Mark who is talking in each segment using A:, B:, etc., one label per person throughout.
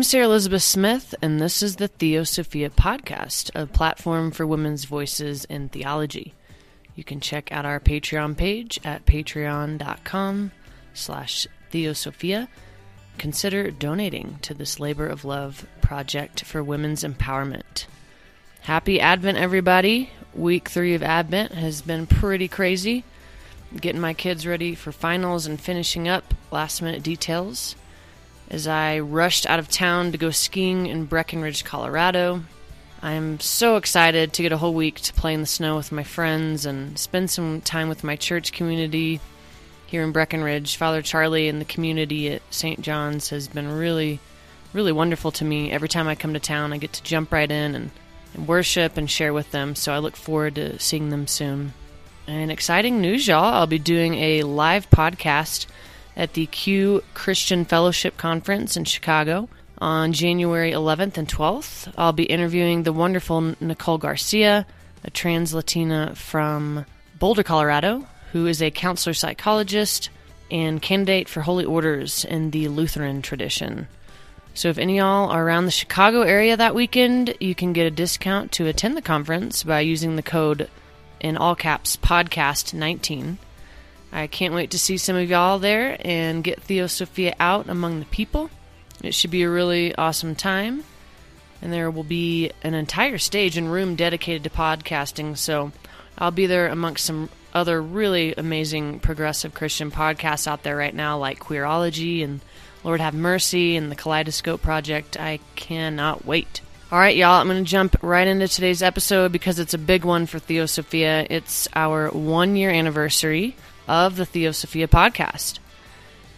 A: I'm Sarah Elizabeth Smith, and this is the Theosophia Podcast, a platform for women's voices in theology. You can check out our Patreon page at patreon.com slash theosophia. Consider donating to this labor of love project for women's empowerment. Happy Advent, everybody. Week three of Advent has been pretty crazy. Getting my kids ready for finals and finishing up last minute details as I rushed out of town to go skiing in Breckenridge, Colorado. I'm so excited to get a whole week to play in the snow with my friends and spend some time with my church community here in Breckenridge. Father Charlie and the community at St. John's has been really, really wonderful to me. Every time I come to town, I get to jump right in and, and worship and share with them, so I look forward to seeing them soon. And exciting news, y'all. I'll be doing a live podcast at the Q Christian Fellowship Conference in Chicago on January 11th and 12th. I'll be interviewing the wonderful Nicole Garcia, a trans Latina from Boulder, Colorado, who is a counselor psychologist and candidate for holy orders in the Lutheran tradition. So, if any y'all are around the Chicago area that weekend, you can get a discount to attend the conference by using the code in all caps podcast 19 I can't wait to see some of y'all there and get Theosophia out among the people. It should be a really awesome time. And there will be an entire stage and room dedicated to podcasting, so I'll be there amongst some other really amazing progressive Christian podcasts out there right now, like Queerology and Lord Have Mercy and the Kaleidoscope Project. I cannot wait. All right, y'all, I'm going to jump right into today's episode because it's a big one for Theosophia. It's our one year anniversary of the Theosophia podcast.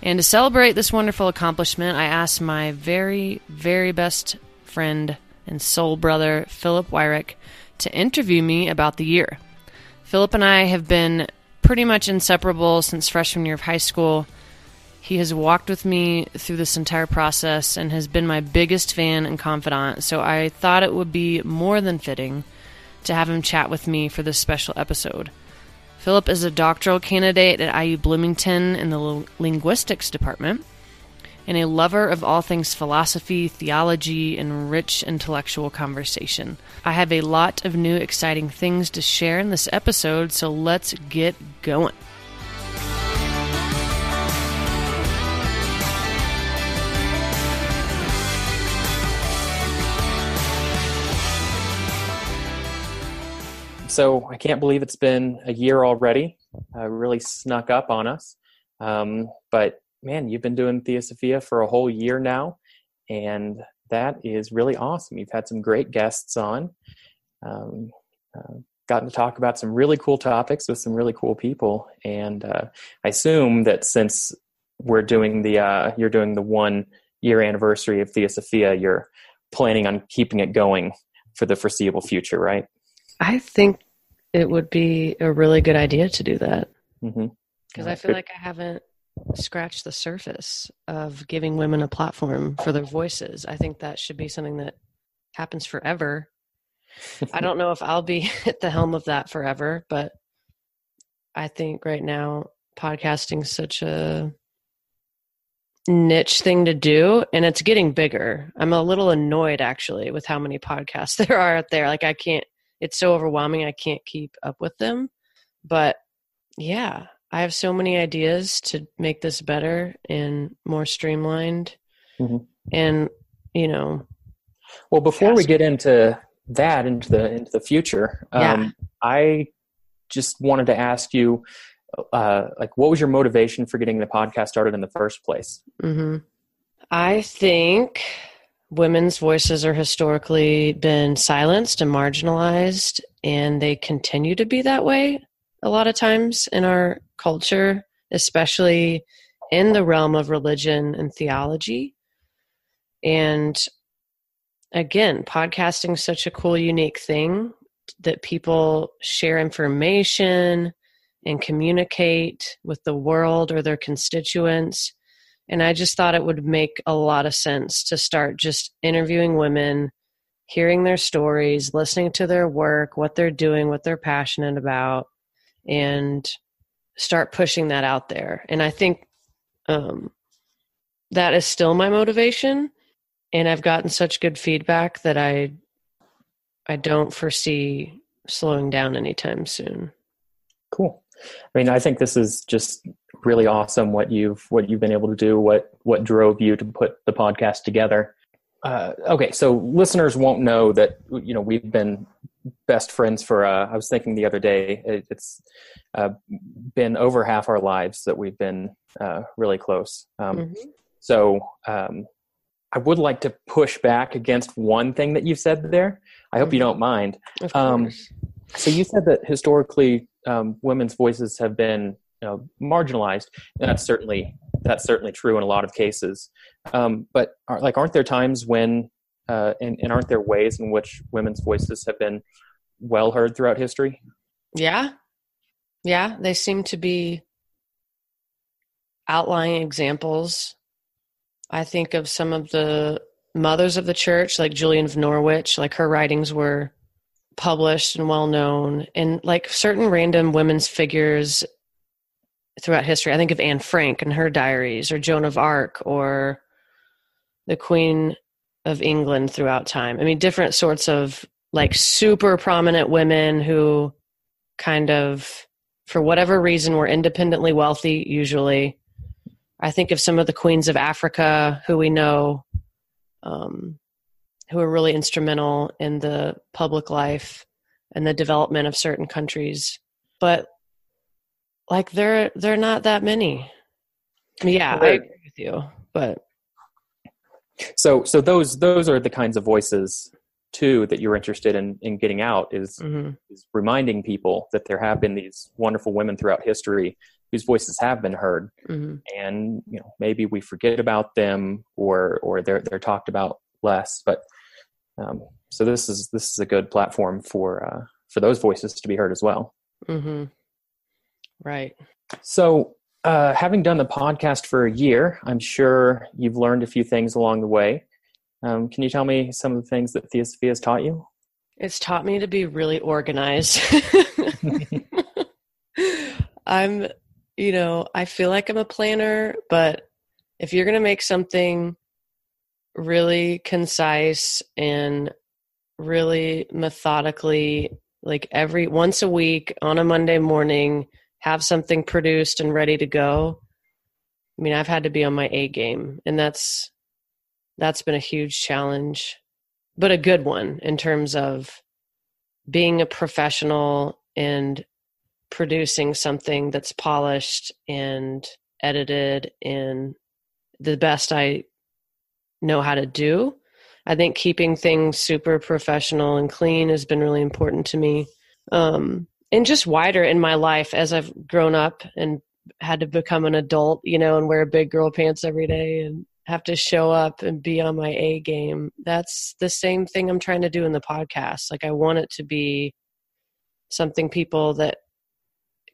A: And to celebrate this wonderful accomplishment, I asked my very, very best friend and soul brother, Philip Wyrick, to interview me about the year. Philip and I have been pretty much inseparable since freshman year of high school. He has walked with me through this entire process and has been my biggest fan and confidant, so I thought it would be more than fitting to have him chat with me for this special episode. Philip is a doctoral candidate at IU Bloomington in the linguistics department and a lover of all things philosophy, theology, and rich intellectual conversation. I have a lot of new exciting things to share in this episode, so let's get going.
B: So I can't believe it's been a year already. Uh, really snuck up on us. Um, but man, you've been doing Theosophia for a whole year now, and that is really awesome. You've had some great guests on, um, uh, gotten to talk about some really cool topics with some really cool people, and uh, I assume that since we're doing the uh, you're doing the one year anniversary of Theosophia, you're planning on keeping it going for the foreseeable future, right?
A: I think it would be a really good idea to do that because mm-hmm. I feel like I haven't scratched the surface of giving women a platform for their voices. I think that should be something that happens forever. I don't know if I'll be at the helm of that forever, but I think right now podcasting such a niche thing to do and it's getting bigger. I'm a little annoyed actually with how many podcasts there are out there. Like I can't it's so overwhelming I can't keep up with them. But yeah, I have so many ideas to make this better and more streamlined. Mm-hmm. And you know,
B: well, before we get into that into the into the future, yeah. um, I just wanted to ask you, uh, like, what was your motivation for getting the podcast started in the first place?
A: Mm-hmm. I think women's voices are historically been silenced and marginalized and they continue to be that way a lot of times in our culture especially in the realm of religion and theology. And again podcasting is such a cool unique thing that people share information and communicate with the world or their constituents and I just thought it would make a lot of sense to start just interviewing women, hearing their stories, listening to their work, what they're doing, what they're passionate about, and start pushing that out there. And I think um, that is still my motivation. and I've gotten such good feedback that I I don't foresee slowing down anytime soon.
B: Cool. I mean, I think this is just really awesome what you've what you've been able to do. What what drove you to put the podcast together? Uh, okay, so listeners won't know that you know we've been best friends for. Uh, I was thinking the other day, it, it's uh, been over half our lives that we've been uh, really close. Um, mm-hmm. So um, I would like to push back against one thing that you said there. I hope mm-hmm. you don't mind. Um, so you said that historically um, women's voices have been you know, marginalized, and that's certainly that's certainly true in a lot of cases. Um, but are, like, aren't there times when, uh, and, and aren't there ways in which women's voices have been well heard throughout history?
A: Yeah, yeah, they seem to be outlying examples. I think of some of the mothers of the church, like Julian of Norwich, like her writings were published and well known, and like certain random women's figures throughout history. I think of Anne Frank and her diaries, or Joan of Arc, or the Queen of England throughout time. I mean, different sorts of like super prominent women who kind of, for whatever reason, were independently wealthy, usually. I think of some of the queens of Africa who we know um, who are really instrumental in the public life and the development of certain countries. But like they're they're not that many. Yeah, I agree with you. But
B: so so those those are the kinds of voices too that you're interested in in getting out is mm-hmm. is reminding people that there have been these wonderful women throughout history whose voices have been heard mm-hmm. and you know maybe we forget about them or or they're they're talked about less but um, so this is this is a good platform for uh, for those voices to be heard as well.
A: Mm-hmm. right.
B: So uh, having done the podcast for a year i'm sure you've learned a few things along the way. Um, can you tell me some of the things that Theosophy has taught you?
A: It's taught me to be really organized. I'm you know, I feel like I'm a planner, but if you're going to make something really concise and really methodically, like every once a week on a Monday morning, have something produced and ready to go. I mean, I've had to be on my A game, and that's that's been a huge challenge, but a good one in terms of being a professional and producing something that's polished and edited and the best I know how to do. I think keeping things super professional and clean has been really important to me. Um, and just wider in my life as I've grown up and had to become an adult, you know, and wear big girl pants every day and have to show up and be on my A game. That's the same thing I'm trying to do in the podcast. Like I want it to be something people that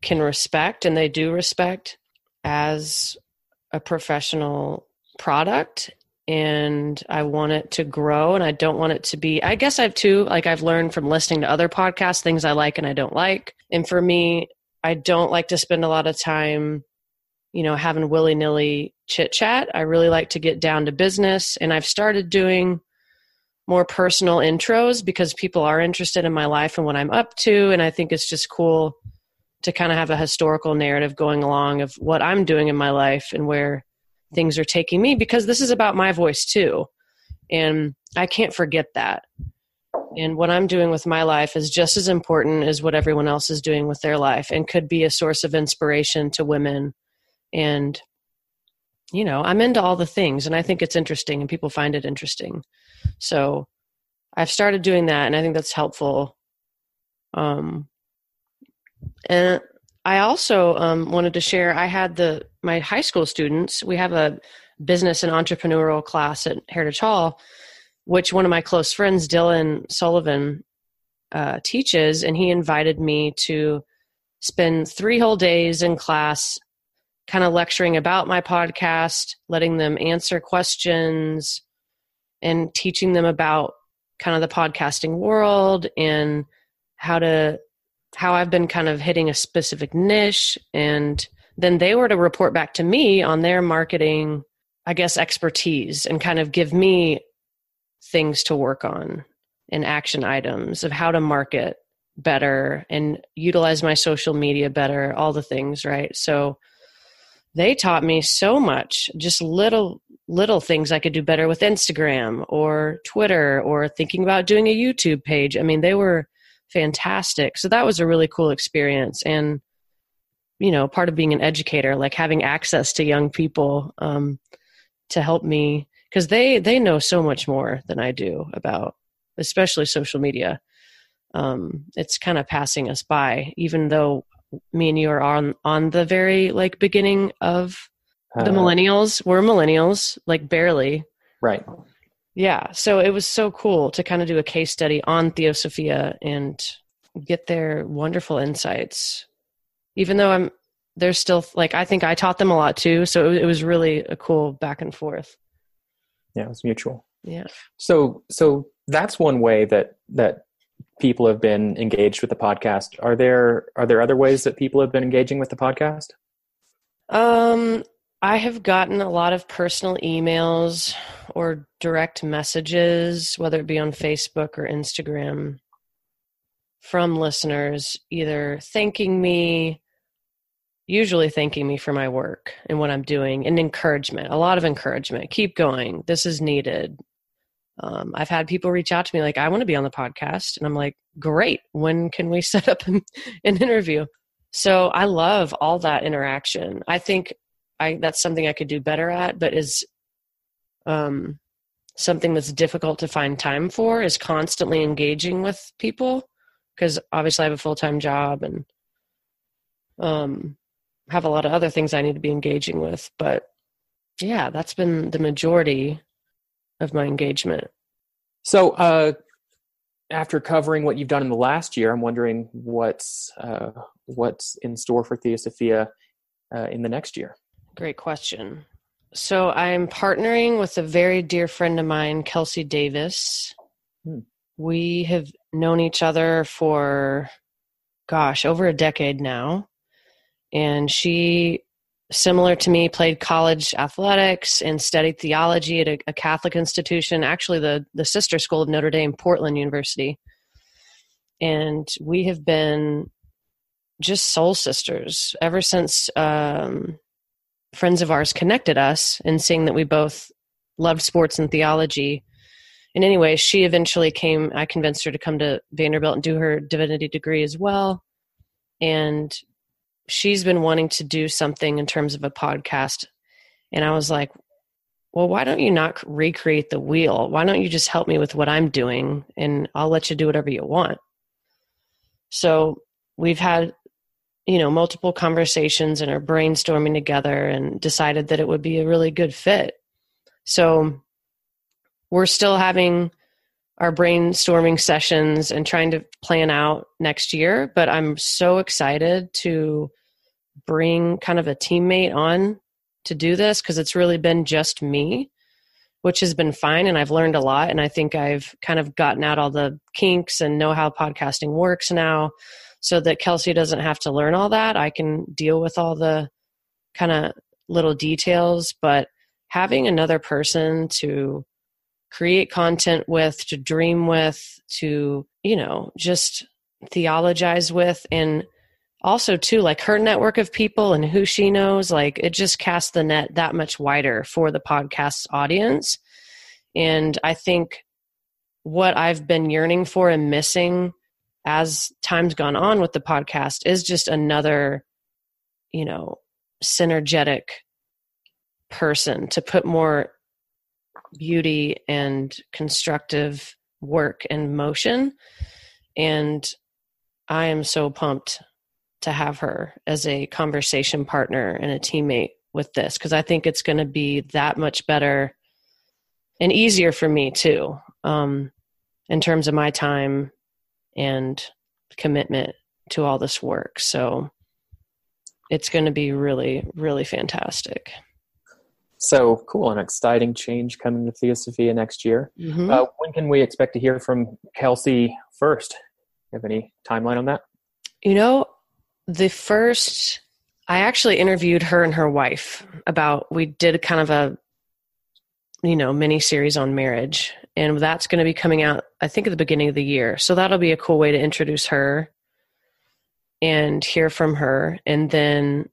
A: can respect and they do respect as a professional product and I want it to grow and I don't want it to be I guess I've too like I've learned from listening to other podcasts things I like and I don't like. And for me, I don't like to spend a lot of time you know having willy-nilly chit chat. I really like to get down to business and I've started doing more personal intros because people are interested in my life and what I'm up to and I think it's just cool to kind of have a historical narrative going along of what I'm doing in my life and where things are taking me because this is about my voice too. And I can't forget that. And what I'm doing with my life is just as important as what everyone else is doing with their life and could be a source of inspiration to women. And, you know, I'm into all the things and I think it's interesting and people find it interesting. So I've started doing that and I think that's helpful. Um, and I also um, wanted to share. I had the my high school students. We have a business and entrepreneurial class at Heritage Hall, which one of my close friends, Dylan Sullivan, uh, teaches, and he invited me to spend three whole days in class, kind of lecturing about my podcast, letting them answer questions, and teaching them about kind of the podcasting world and how to how I've been kind of hitting a specific niche. And then they were to report back to me on their marketing, I guess, expertise and kind of give me things to work on and action items of how to market better and utilize my social media better, all the things, right? So they taught me so much, just little little things I could do better with Instagram or Twitter or thinking about doing a YouTube page. I mean, they were fantastic. So that was a really cool experience and you know, part of being an educator, like having access to young people um, to help me because they they know so much more than I do about especially social media um, it's kind of passing us by, even though me and you are on on the very like beginning of the uh, millennials. We're millennials, like barely.
B: Right.
A: Yeah. So it was so cool to kind of do a case study on Theosophia and get their wonderful insights. Even though I'm, they're still like I think I taught them a lot too. So it, it was really a cool back and forth.
B: Yeah, it was mutual.
A: Yeah.
B: So so that's one way that that people have been engaged with the podcast. Are there are there other ways that people have been engaging with the podcast?
A: Um, I have gotten a lot of personal emails or direct messages, whether it be on Facebook or Instagram, from listeners, either thanking me, usually thanking me for my work and what I'm doing, and encouragement. A lot of encouragement. Keep going. This is needed um, I've had people reach out to me like, I want to be on the podcast. And I'm like, great. When can we set up an, an interview? So I love all that interaction. I think I, that's something I could do better at, but is um, something that's difficult to find time for is constantly engaging with people because obviously I have a full time job and um, have a lot of other things I need to be engaging with. But yeah, that's been the majority of my engagement.
B: So, uh, after covering what you've done in the last year, I'm wondering what's uh, what's in store for Theosophia uh, in the next year.
A: Great question. So I'm partnering with a very dear friend of mine, Kelsey Davis. Hmm. We have known each other for, gosh, over a decade now, and she similar to me, played college athletics and studied theology at a, a, Catholic institution, actually the the sister school of Notre Dame, Portland University. And we have been just soul sisters ever since um, friends of ours connected us and seeing that we both loved sports and theology. And anyway, she eventually came. I convinced her to come to Vanderbilt and do her divinity degree as well. And she's been wanting to do something in terms of a podcast. And I was like, well, why don't you not recreate the wheel? Why don't you just help me with what I'm doing and I'll let you do whatever you want? So we've had, you know, multiple conversations and are brainstorming together and decided that it would be a really good fit. So we're still having our brainstorming sessions and trying to plan out next year, but I'm so excited to bring kind of a teammate on to do this because it's really been just me, which has been fine. And I've learned a lot. And I think I've kind of gotten out all the kinks and know how podcasting works now so that Kelsey doesn't have to learn all that. I can deal with all the kind of little details. But having another person to create content with, to dream with, to, you know, just theologize with and also too like her network of people and who she knows like it just casts the net that much wider for the podcast's audience and i think what i've been yearning for and missing as time's gone on with the podcast is just another you know synergetic person to put more beauty and constructive work in motion. And i am so pumped to have her as a conversation partner and a teammate with this because I think it's going to be that much better and easier for me too, um, in terms of my time and commitment to all this work. So it's going to be really, really fantastic.
B: So cool, an exciting change coming to Theosophia next year. Mm-hmm. Uh, when can we expect to hear from Kelsey first? You have any timeline on that?
A: You know, the first, I actually interviewed her and her wife about, we did kind of a, you know, mini series on marriage. And that's going to be coming out i think at the beginning of the year. So that'll be a cool way to introduce her and hear from her. And then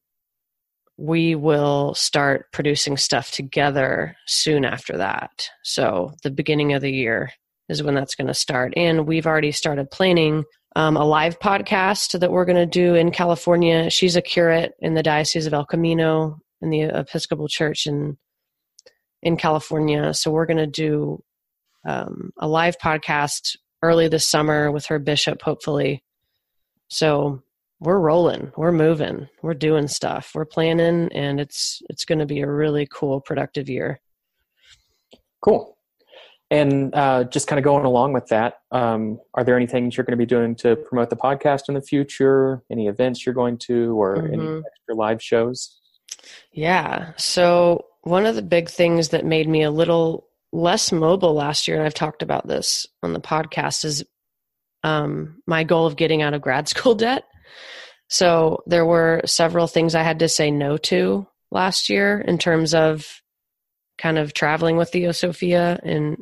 A: we will start producing stuff together soon after that. So the beginning of the year is when that's going to start. And we've already started planning um, a live podcast that we're going to do in california. She's a curate in the diocese of el camino in the episcopal church in in california. So we're going to do um, a live podcast early this summer with her bishop, hopefully. So we're rolling, we're moving, we're doing stuff, we're planning, and it's it's going to be a really cool, productive year.
B: Cool. And uh, just kind of going along with that, um, are there any things you're going to be doing to promote the podcast in the future? Any events you're going to, or mm-hmm. any extra live shows?
A: Yeah. So one of the big things that made me a little less mobile last year, and I've talked about this on the podcast, is um, my goal of getting out of grad school debt. So there were several things I had to say no to last year in terms of kind of traveling with Theosophia and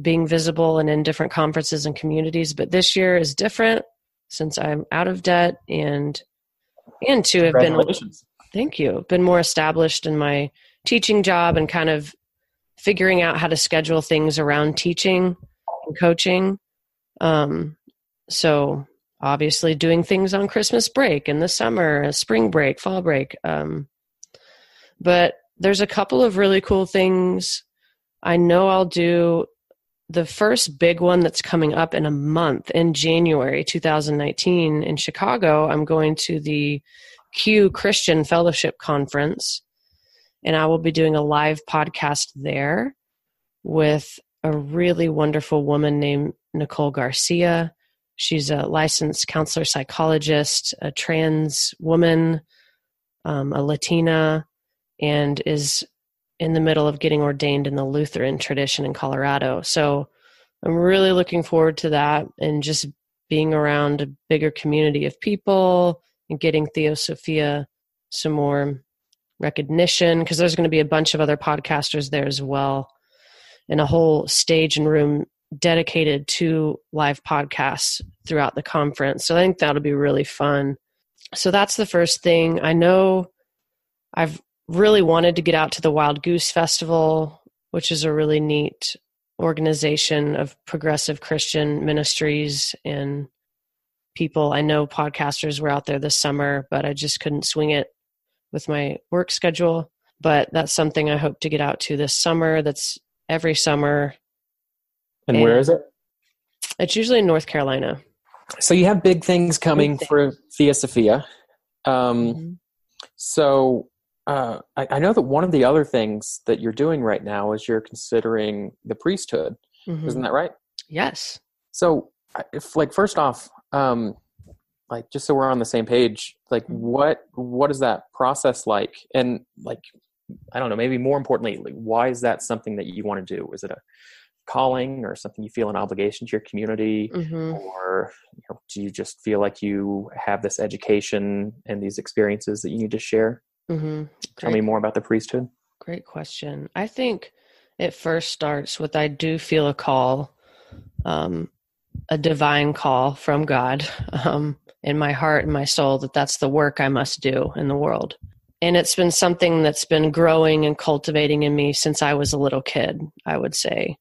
A: being visible and in different conferences and communities. But this year is different since I'm out of debt and and to have been thank you been more established in my teaching job and kind of figuring out how to schedule things around teaching and coaching. Um, so obviously doing things on Christmas break in the summer, spring break, fall break. Um, but there's a couple of really cool things. I know I'll do the first big one that's coming up in a month in January 2019 in Chicago. I'm going to the Q Christian Fellowship Conference and I will be doing a live podcast there with a really wonderful woman named Nicole Garcia. She's a licensed counselor psychologist, a trans woman, um, a Latina, and is in the middle of getting ordained in the Lutheran tradition in Colorado. So I'm really looking forward to that and just being around a bigger community of people and getting Theosophia some more recognition because there's going to be a bunch of other podcasters there as well and a whole stage and room dedicated to live podcasts throughout the conference. So i think that'll be really fun. So that's the first thing. I know i've really wanted to get out to the wild goose festival which is a really neat organization of progressive christian ministries and people. I know podcasters were out there this summer but i just couldn't swing it with my work schedule. But that's something I hope to get out to this summer. That's every summer.
B: And, and where is it?
A: It's usually in North Carolina.
B: So you have big things coming big things. for Theosophia. Um, mm-hmm. So uh, I, I, know that one of the other things that you're doing right now is you're considering the priesthood. Mm-hmm. Isn't that right?
A: Yes.
B: So, if like first off, um, like just so we're on the same page like mm-hmm. what what is that process like and like i don't know maybe more importantly like why is that something that you want to do is it a calling or something you feel an obligation to your community mm-hmm. or you know, do you just feel like you have this education and these experiences that you need to share mm-hmm. tell me more about the priesthood
A: great question i think it first starts with i do feel a call um, a divine call from god um, in my heart and my soul that that's the work I must do in the world. And it's been something that's been growing and cultivating in me since I was a little kid, I would say.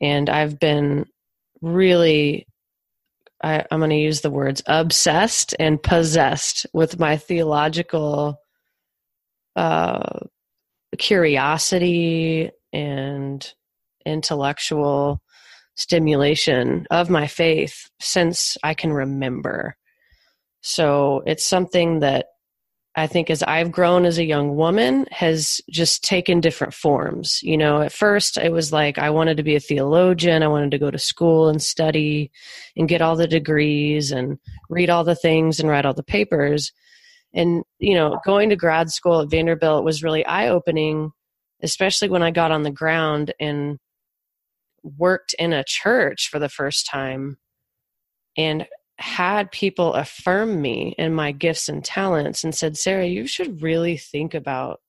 A: And I've been really, I, am going to use the words obsessed and possessed with my theological uh, curiosity and intellectual stimulation of my faith since I can remember. So it's something that I think as I've grown as a young woman has just taken different forms. You know, at first it was like I wanted to be a theologian, I wanted to go to school and study and get all the degrees and read all the things and write all the papers. And, you know, going to grad school at Vanderbilt was really eye opening, especially when I got on the ground and worked in a church for the first time and had people affirm me and my gifts and talents and said, Sarah, you should really think about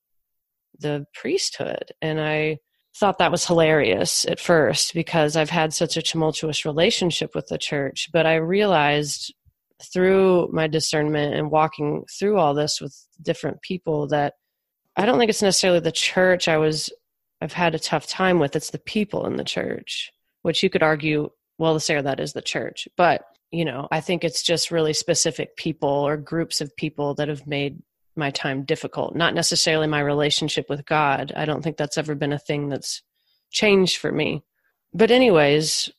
A: the priesthood. And I thought that was hilarious at first because I've had such a tumultuous relationship with the church. But I realized through my discernment and walking through all this with different people that I don't think it's necessarily the church I was I've had a tough time with. It's the people in the church, which you could argue, well, the Sarah, that is the church. But, you know, I think it's just really specific people or groups of people that have made my time difficult, not necessarily my relationship with God. I don't think that's ever been a thing that's changed for me. But, anyways,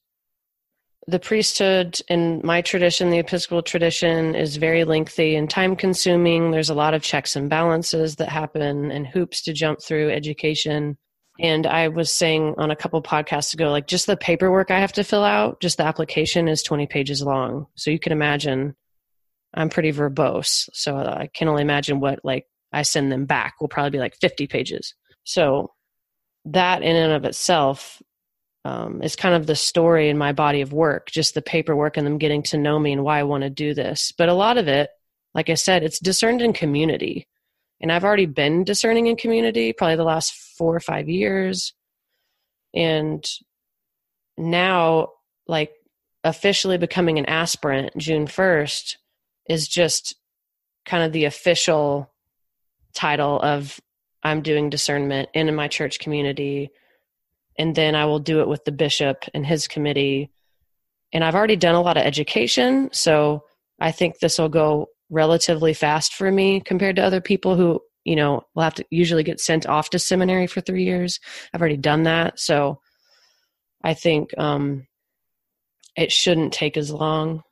A: the priesthood in my tradition, the Episcopal tradition, is very lengthy and time consuming. There's a lot of checks and balances that happen and hoops to jump through education. And I was saying on a couple podcasts ago, like just the paperwork I have to fill out, just the application is 20 pages long. So you can imagine I'm pretty verbose. So I can only imagine what like I send them back will probably be like 50 pages. So that in and of itself um, is kind of the story in my body of work, just the paperwork and them getting to know me and why I want to do this. But a lot of it, like I said, it's discerned in community. And I've already been discerning in community probably the last four or five years. And now, like officially becoming an aspirant June 1st is just kind of the official title of I'm doing discernment in my church community and then I will do it with the bishop and his committee. And I've already done a lot of education, so I think this will go relatively fast for me compared to other people who, you know, will have to usually get sent off to seminary for three years. I've already done that, so I think um, it shouldn't take as long.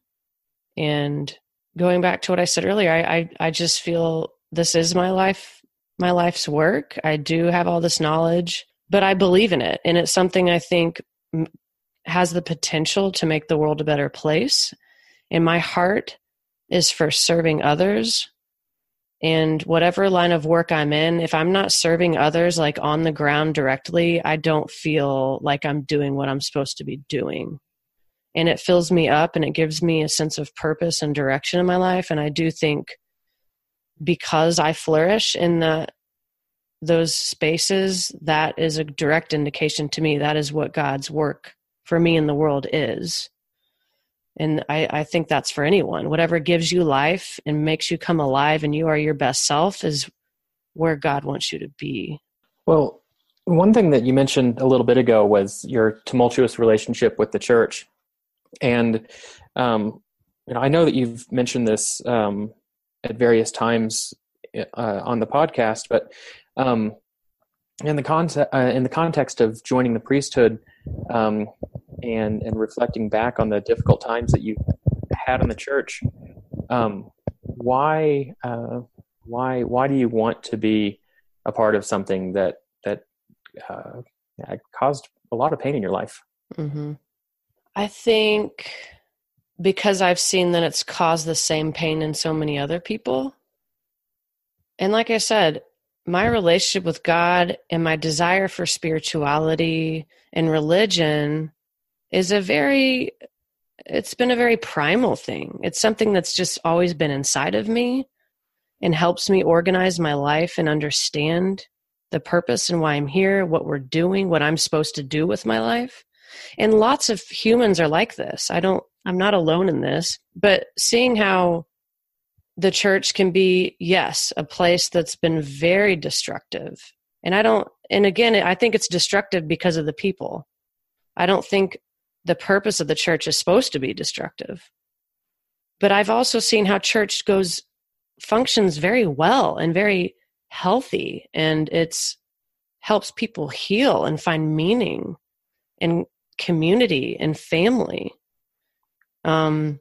A: And going back to what I said earlier, I, I, I just feel this is my life, my life's work. I do have all this knowledge but I believe in it. And it's something I think has the potential to make the world a better place. And my heart is for serving others. And whatever line of work I'm in, if I'm not serving others like on the ground directly, I don't feel like I'm doing what I'm supposed to be doing. And it fills me up and it gives me a sense of purpose and direction in my life. And I do think because I flourish in the those spaces, that is a direct indication to me that is what God's work for me in the world is. And I, I think that's for anyone. Whatever gives you life and makes you come alive and you are your best self is where God wants you to be.
B: Well, one thing that you mentioned a little bit ago was your tumultuous relationship with the church. And um, you know, I know that you've mentioned this um, at various times uh, on the podcast, but um, in the context, uh, in the context of joining the priesthood, um, and and reflecting back on the difficult times that you had in the church, um, why uh, why why do you want to be a part of something that that uh, caused a lot of pain in your life?
A: Mm-hmm. I think because I've seen that it's caused the same pain in so many other people. And like I said, my relationship with God and my desire for spirituality and religion is a very it's been a very primal thing. It's something that's just always been inside of me and helps me organize my life and understand the purpose and why I'm here, what we're doing, what I'm supposed to do with my life. And lots of humans are like this. I don't I'm not alone in this, but seeing how the church can be, yes, a place that's been very destructive. And I don't, and again, I think it's destructive because of the people. I don't think the purpose of the church is supposed to be destructive. But I've also seen how church goes, functions very well and very healthy, and it's helps people heal and find meaning in community and family. Um,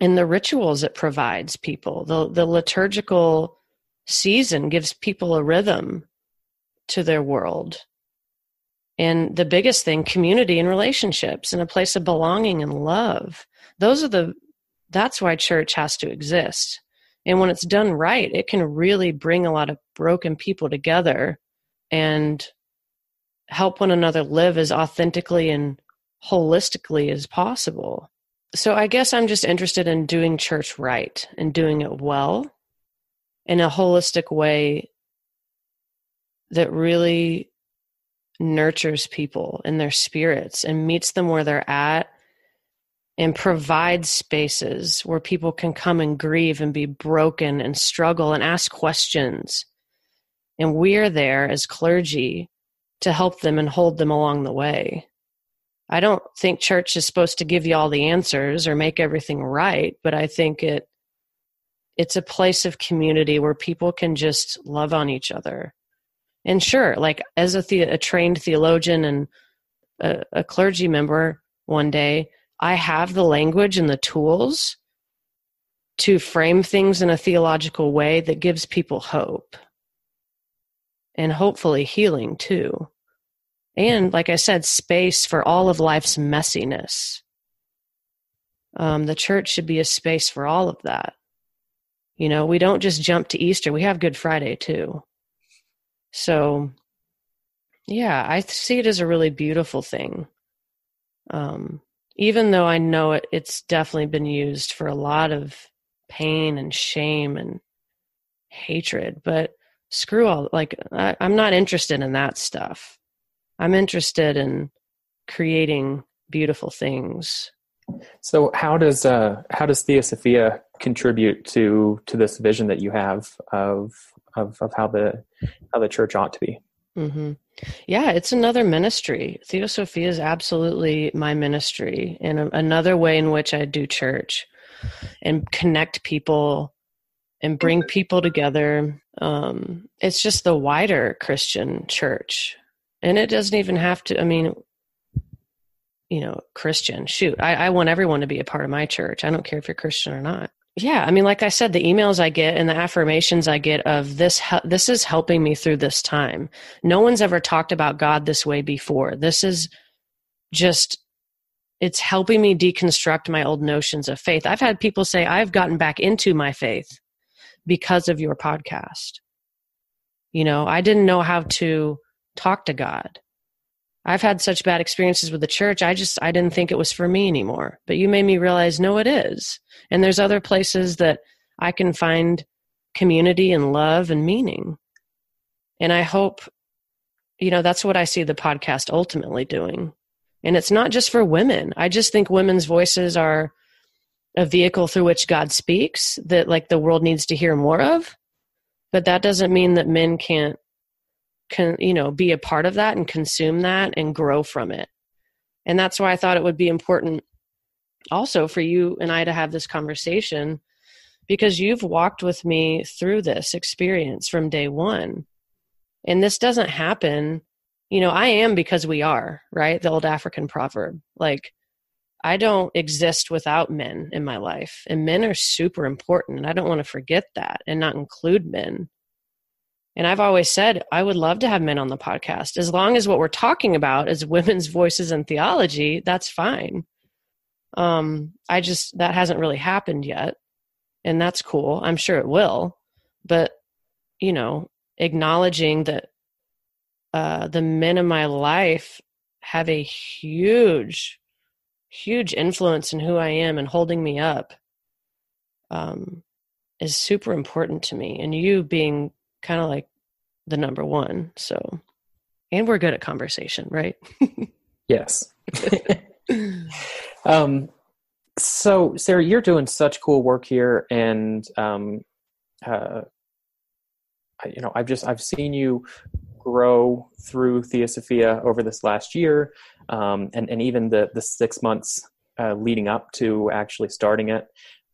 A: and the rituals it provides people. The the liturgical season gives people a rhythm to their world. And the biggest thing, community and relationships and a place of belonging and love. Those are the that's why church has to exist. And when it's done right, it can really bring a lot of broken people together and help one another live as authentically and holistically as possible so I guess I'm just interested in doing church right and doing it well in a holistic way that really nurtures people and their spirits and meets them where they're at and provides spaces where people can come and grieve and be broken and struggle and ask questions. And we're there as clergy to help them and hold them along the way. I don't think church is supposed to give you all the answers or make everything right, but I think it it's a place of community where people can just love on each other. And sure, like as a, the, a trained theologian and a, a clergy member one day, I have the language and the tools to frame things in a theological way that gives people hope and hopefully healing too. And like I said, space for all of life's messiness. Um, the church should be a space for all of that. You know, we don't just jump to Easter, we have Good Friday too. So, yeah, I see it as a really beautiful thing. Um, even though I know it, it's definitely been used for a lot of pain and shame and hatred. But screw all, like, I, I'm not interested in that stuff. I'm interested in creating beautiful things.
B: So how does uh, how does Theosophia contribute to to this vision that you have of of, of how the how the church ought to be?
A: Mm-hmm. Yeah, it's another ministry. Theosophia is absolutely my ministry, and another way in which I do church and connect people and bring people together. Um, it's just the wider Christian church, and it doesn't even have to. I mean, you know, Christian. Shoot, I, I want everyone to be a part of my church. I don't care if you're Christian or not yeah i mean like i said the emails i get and the affirmations i get of this this is helping me through this time. No one's ever talked about god this way before. This is just it's helping me deconstruct my old notions of faith. I've had people say i've gotten back into my faith because of your podcast. You know i didn't know how to talk to god I've had such bad experiences with the church. I just I didn't think it was for me anymore. But you made me realize no it is. And there's other places that I can find community and love and meaning. And I hope you know that's what I see the podcast ultimately doing. And it's not just for women. I just think women's voices are a vehicle through which God speaks that like the world needs to hear more of. But that doesn't mean that men can't can you know be a part of that and consume that and grow from it. And that's why i thought it would be important also for you and i to have this conversation because you've walked with me through this experience from day one. And this doesn't happen you know i am because we are right? The old african proverb. Like i don't exist without men in my life and men are super important and i don't want to forget that and not include men and I've always said, I would love to have men on the podcast. As long as what we're talking about is women's voices and theology, that's fine. Um, I just, that hasn't really happened yet. And that's cool. I'm sure it will. But, you know, acknowledging that uh, the men in my life have a huge, huge influence in who I am and holding me up um, is super important to me. And you being kind of like the number one. So, and we're good at conversation, right?
B: yes. um, so, Sarah, you're doing such cool work here, and um, uh, you know, I've just I've seen you grow through Theosophia over this last year, um, and and even the the six months uh, leading up to actually starting it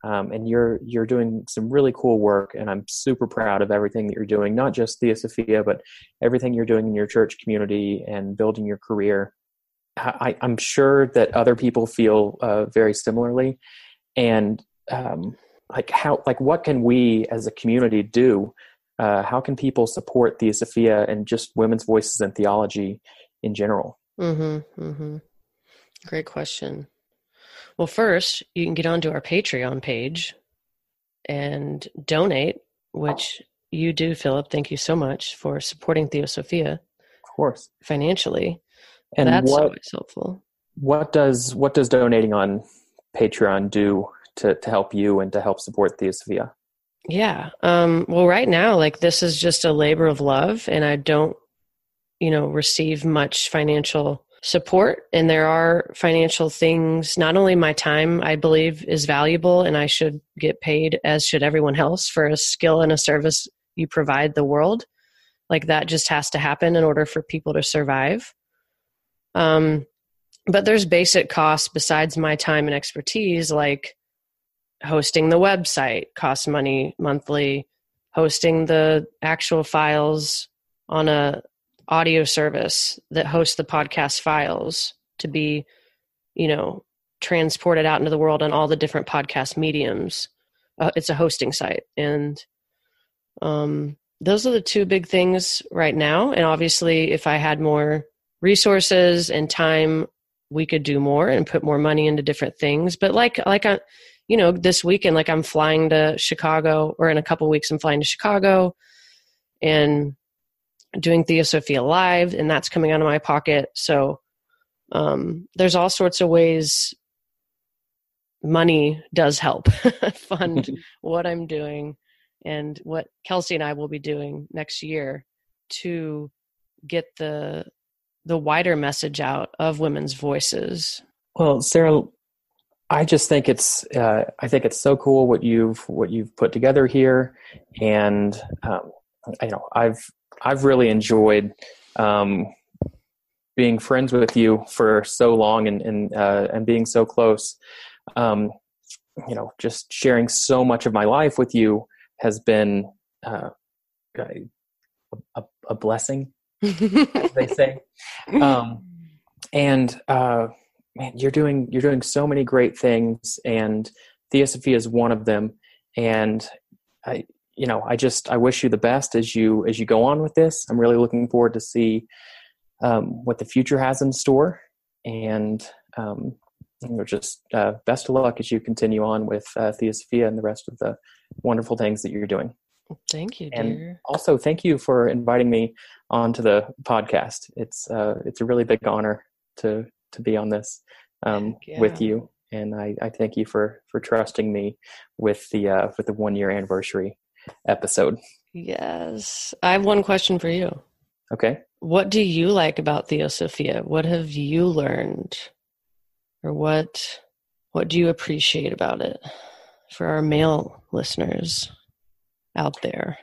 B: um, and you're you're doing some really cool work and i'm super proud of everything that you're doing not just theosophia but everything you're doing in your church community and building your career. I, am sure that other people feel uh, very similarly. And um, like how like what can we as a community do? Uh, how can people support theosophia and just women's voices and theology in general?
A: Mm-hmm, mm-hmm. great question well, first, you can get onto our Patreon page and donate, which you do, Philip. Thank you so much for supporting Theosophia.
B: Of course.
A: Financially. And that's what, always helpful.
B: What does what does donating on Patreon do to, to help you and to help support Theosophia?
A: Yeah. Um, well, right now, like this is just a labor of love, and I don't you know, receive much financial support and there are financial things not only my time i believe is valuable and i should get paid as should everyone else for a skill and a service you provide the world. Like that just has to happen in order for people to survive. Um, but there's basic costs besides my time and expertise like hosting the website costs money monthly hosting the actual files on a audio service that hosts the podcast files to be you know transported out into the world on all the different podcast mediums. Uh, it's a hosting site. And um, those are the two big things right now. And obviously if i had more resources and time we could do more and put more money into different things. But like like i you know this weekend like i'm flying to chicago or in a couple weeks i'm flying to chicago. And doing theosophia live and that's coming out of my pocket. So um, there's all sorts of ways money does help fund what i'm doing and what kelsey and i will be doing next year to get the the wider message out of women's voices.
B: Well sarah i just think it's uh, i think it's so cool what you've what you've put together here. And um, you know i've i've really enjoyed um, being friends with you for so long and and uh, and being so close. Um, you know just sharing so much of my life with you has been uh, a, a, blessing as they say. Um, and uh, man you're doing you're doing so many great things and theosophia is one of them. And i you know i just i wish you the best as you as you go on with this. I'm really looking forward to see um, what the future has in store. And um, you know, just uh, best of luck as you continue on with uh, theosophia and the rest of the wonderful things that you're doing.
A: Thank you
B: and
A: dear.
B: also thank you for inviting me onto the podcast. It's uh, it's a really big honor to to be on this um, yeah. with you. And I, I thank you for for trusting me with the uh, with the one year anniversary episode.
A: Yes. I have one question for you.
B: Okay.
A: What do you like about Theosophia? What have you learned? Or what what do you appreciate about it for our male listeners out there?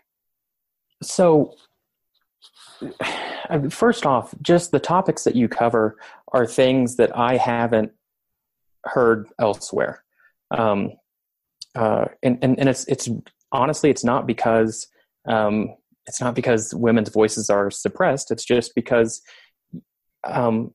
B: So first off, just the topics that you cover are things that I haven't heard elsewhere. Um, uh, and, and, and it's, it's honestly, it's not because um, it's not because women's voices are suppressed. It's just because, um,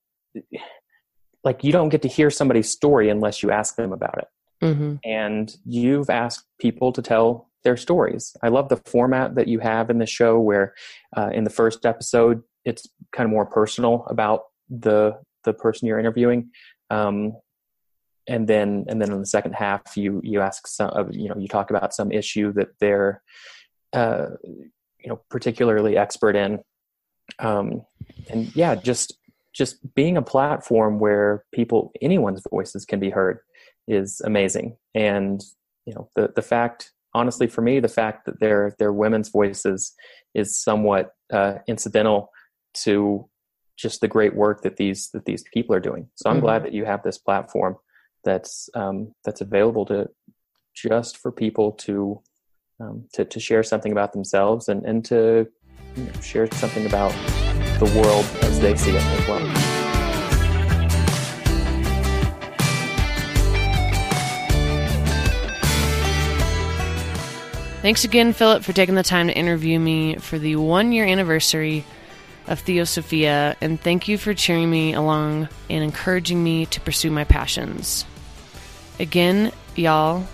B: like, you don't get to hear somebody's story unless you ask them about it. Mm-hmm. And you've asked people to tell their stories. I love the format that you have in the show, where uh, in the first episode it's kind of more personal about the the person you're interviewing. Um, and then and then in the second half you you ask some you know you talk about some issue that they're uh, you know particularly expert in. Um, and yeah just just being a platform where people anyone's voices can be heard is amazing. And you know the the fact honestly for me the fact that they're they're women's voices is somewhat uh, incidental to just the great work that these that these people are doing. So i'm mm-hmm. glad that you have this platform that's um, that's available to just for people to um, to, to share something about themselves and, and to you know, share something about the world as they see it as well.
A: Thanks again, Philip, for taking the time to interview me for the one year anniversary of Theosophia, and thank you for cheering me along and encouraging me to pursue my passions. Again, y'all,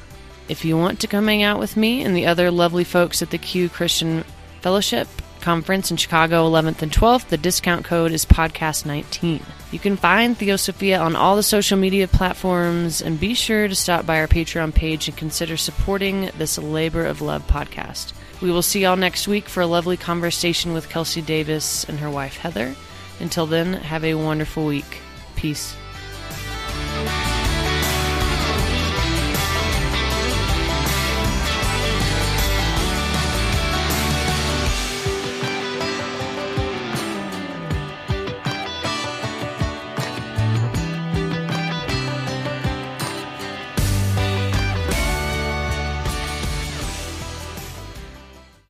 A: if you want to come hang out with me and the other lovely folks at the Q Christian Fellowship Conference in Chicago 11th and 12th, the discount code is podcast19. You can find Theosophia on all the social media platforms and be sure to stop by our Patreon page and consider supporting this labor of love podcast. We will see y'all next week for a lovely conversation with Kelsey Davis and her wife Heather. Until then, have a wonderful week. Peace.